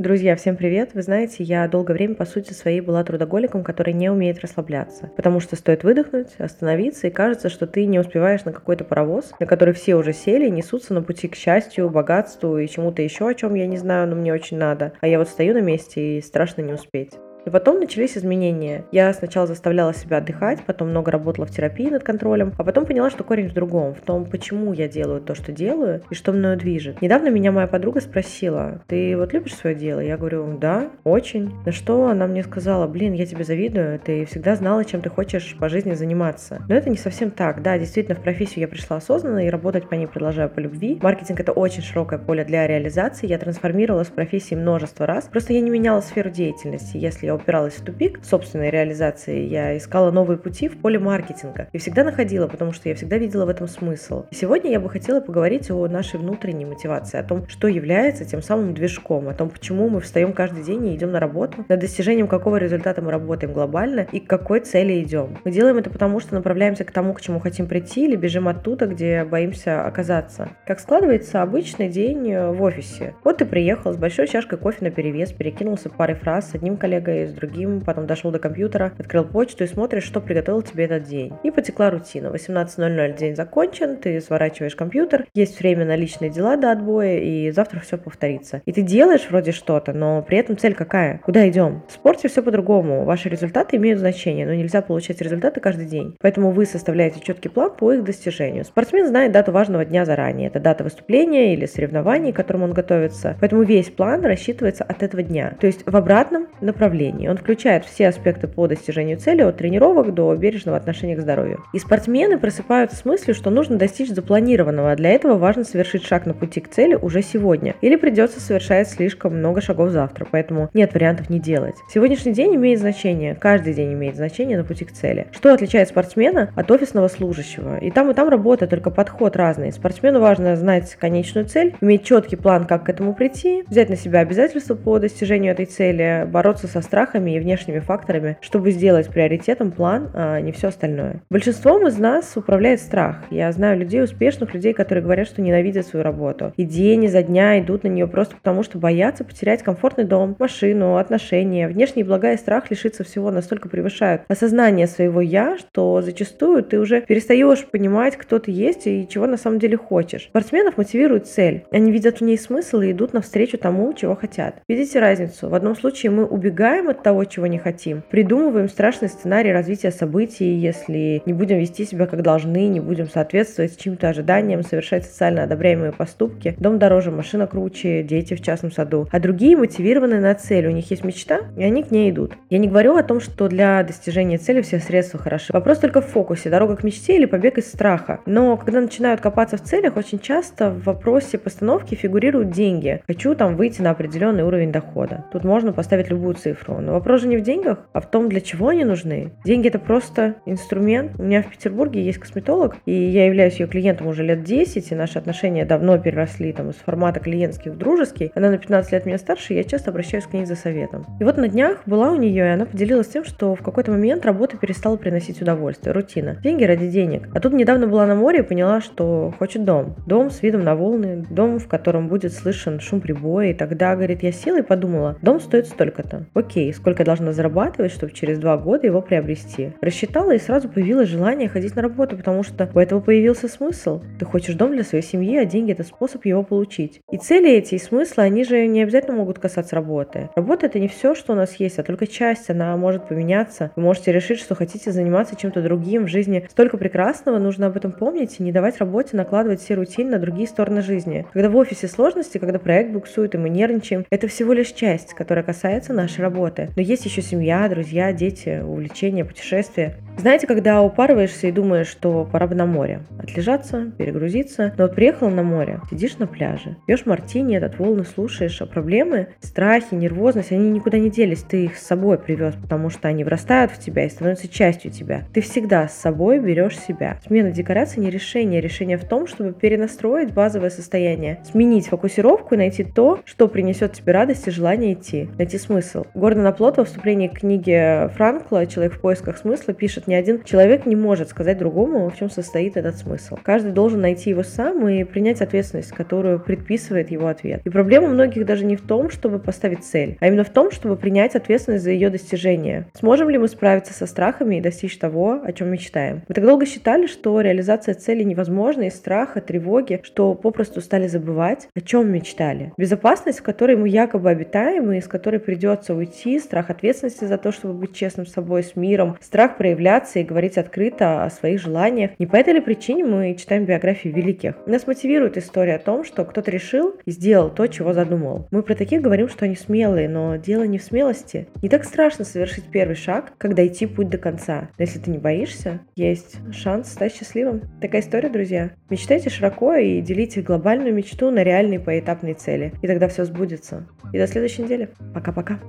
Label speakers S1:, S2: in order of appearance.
S1: Друзья, всем привет! Вы знаете, я долгое время, по сути своей, была трудоголиком, который не умеет расслабляться. Потому что стоит выдохнуть, остановиться, и кажется, что ты не успеваешь на какой-то паровоз, на который все уже сели и несутся на пути к счастью, богатству и чему-то еще, о чем я не знаю, но мне очень надо. А я вот стою на месте и страшно не успеть. И потом начались изменения. Я сначала заставляла себя отдыхать, потом много работала в терапии над контролем, а потом поняла, что корень в другом, в том, почему я делаю то, что делаю, и что мною движет. Недавно меня моя подруга спросила, ты вот любишь свое дело? Я говорю, да, очень. На что она мне сказала, блин, я тебе завидую, ты всегда знала, чем ты хочешь по жизни заниматься. Но это не совсем так. Да, действительно, в профессию я пришла осознанно и работать по ней продолжаю по любви. Маркетинг — это очень широкое поле для реализации. Я трансформировалась в профессии множество раз. Просто я не меняла сферу деятельности. Если я упиралась в тупик собственной реализации, я искала новые пути в поле маркетинга. И всегда находила, потому что я всегда видела в этом смысл. И сегодня я бы хотела поговорить о нашей внутренней мотивации, о том, что является тем самым движком, о том, почему мы встаем каждый день и идем на работу, над достижением какого результата мы работаем глобально и к какой цели идем. Мы делаем это потому, что направляемся к тому, к чему хотим прийти, или бежим оттуда, где боимся оказаться. Как складывается обычный день в офисе. Вот ты приехал с большой чашкой кофе на перевес, перекинулся парой фраз с одним коллегой с другим, потом дошел до компьютера, открыл почту и смотришь, что приготовил тебе этот день. И потекла рутина. 18.00 день закончен, ты сворачиваешь компьютер, есть время на личные дела до отбоя, и завтра все повторится. И ты делаешь вроде что-то, но при этом цель какая? Куда идем? В спорте все по-другому. Ваши результаты имеют значение, но нельзя получать результаты каждый день. Поэтому вы составляете четкий план по их достижению. Спортсмен знает дату важного дня заранее. Это дата выступления или соревнований, к которому он готовится. Поэтому весь план рассчитывается от этого дня. То есть в обратном направлении направлений. Он включает все аспекты по достижению цели, от тренировок до бережного отношения к здоровью. И спортсмены просыпаются с мыслью, что нужно достичь запланированного, а для этого важно совершить шаг на пути к цели уже сегодня. Или придется совершать слишком много шагов завтра, поэтому нет вариантов не делать. Сегодняшний день имеет значение, каждый день имеет значение на пути к цели. Что отличает спортсмена от офисного служащего? И там, и там работа, только подход разный. Спортсмену важно знать конечную цель, иметь четкий план, как к этому прийти, взять на себя обязательства по достижению этой цели, бороться со страхом страхами и внешними факторами, чтобы сделать приоритетом план, а не все остальное. Большинством из нас управляет страх. Я знаю людей, успешных людей, которые говорят, что ненавидят свою работу. И день изо дня идут на нее просто потому, что боятся потерять комфортный дом, машину, отношения. Внешний блага и страх лишиться всего настолько превышают осознание своего «я», что зачастую ты уже перестаешь понимать, кто ты есть и чего на самом деле хочешь. Спортсменов мотивирует цель. Они видят в ней смысл и идут навстречу тому, чего хотят. Видите разницу? В одном случае мы убегаем от того, чего не хотим. Придумываем страшный сценарий развития событий, если не будем вести себя как должны, не будем соответствовать чьим-то ожиданиям, совершать социально одобряемые поступки. Дом дороже, машина круче, дети в частном саду. А другие мотивированы на цель. У них есть мечта, и они к ней идут. Я не говорю о том, что для достижения цели все средства хороши. Вопрос только в фокусе, дорога к мечте или побег из страха. Но когда начинают копаться в целях, очень часто в вопросе постановки фигурируют деньги. Хочу там выйти на определенный уровень дохода. Тут можно поставить любую цифру. Но вопрос же не в деньгах, а в том, для чего они нужны. Деньги это просто инструмент. У меня в Петербурге есть косметолог, и я являюсь ее клиентом уже лет 10, и наши отношения давно переросли там из формата клиентских в дружеский. Она на 15 лет меня старше, и я часто обращаюсь к ней за советом. И вот на днях была у нее, и она поделилась тем, что в какой-то момент работа перестала приносить удовольствие, рутина. Деньги ради денег. А тут недавно была на море и поняла, что хочет дом. Дом с видом на волны, дом, в котором будет слышен шум прибоя. И тогда, говорит, я села и подумала, дом стоит столько-то. Окей, сколько я должна зарабатывать, чтобы через два года его приобрести. Рассчитала и сразу появилось желание ходить на работу, потому что у этого появился смысл. Ты хочешь дом для своей семьи, а деньги это способ его получить. И цели эти, и смыслы, они же не обязательно могут касаться работы. Работа это не все, что у нас есть, а только часть, она может поменяться. Вы можете решить, что хотите заниматься чем-то другим в жизни. Столько прекрасного, нужно об этом помнить и не давать работе накладывать все рутин на другие стороны жизни. Когда в офисе сложности, когда проект буксует и мы нервничаем, это всего лишь часть, которая касается нашей работы. Работы. Но есть еще семья, друзья, дети, увлечения, путешествия. Знаете, когда упарываешься и думаешь, что пора бы на море, отлежаться, перегрузиться, но вот приехал на море, сидишь на пляже, пьешь мартини, этот волны слушаешь, а проблемы, страхи, нервозность, они никуда не делись, ты их с собой привез, потому что они врастают в тебя и становятся частью тебя. Ты всегда с собой берешь себя. Смена декорации не решение, решение в том, чтобы перенастроить базовое состояние, сменить фокусировку и найти то, что принесет тебе радость и желание идти, найти смысл. Гордон Аплот во вступлении к книге Франкла «Человек в поисках смысла» пишет, ни один человек не может сказать другому, в чем состоит этот смысл. Каждый должен найти его сам и принять ответственность, которую предписывает его ответ. И проблема многих даже не в том, чтобы поставить цель, а именно в том, чтобы принять ответственность за ее достижение. Сможем ли мы справиться со страхами и достичь того, о чем мечтаем? Мы так долго считали, что реализация цели невозможна из страха, тревоги, что попросту стали забывать, о чем мечтали. Безопасность, в которой мы якобы обитаем и из которой придется уйти, страх ответственности за то, чтобы быть честным с собой, с миром, страх проявляться и говорить открыто о своих желаниях. Не по этой ли причине мы читаем биографии великих? Нас мотивирует история о том, что кто-то решил и сделал то, чего задумал. Мы про таких говорим, что они смелые, но дело не в смелости. Не так страшно совершить первый шаг, как дойти путь до конца. Но если ты не боишься, есть шанс стать счастливым. Такая история, друзья. Мечтайте широко и делите глобальную мечту на реальные поэтапные цели. И тогда все сбудется. И до следующей недели. Пока-пока.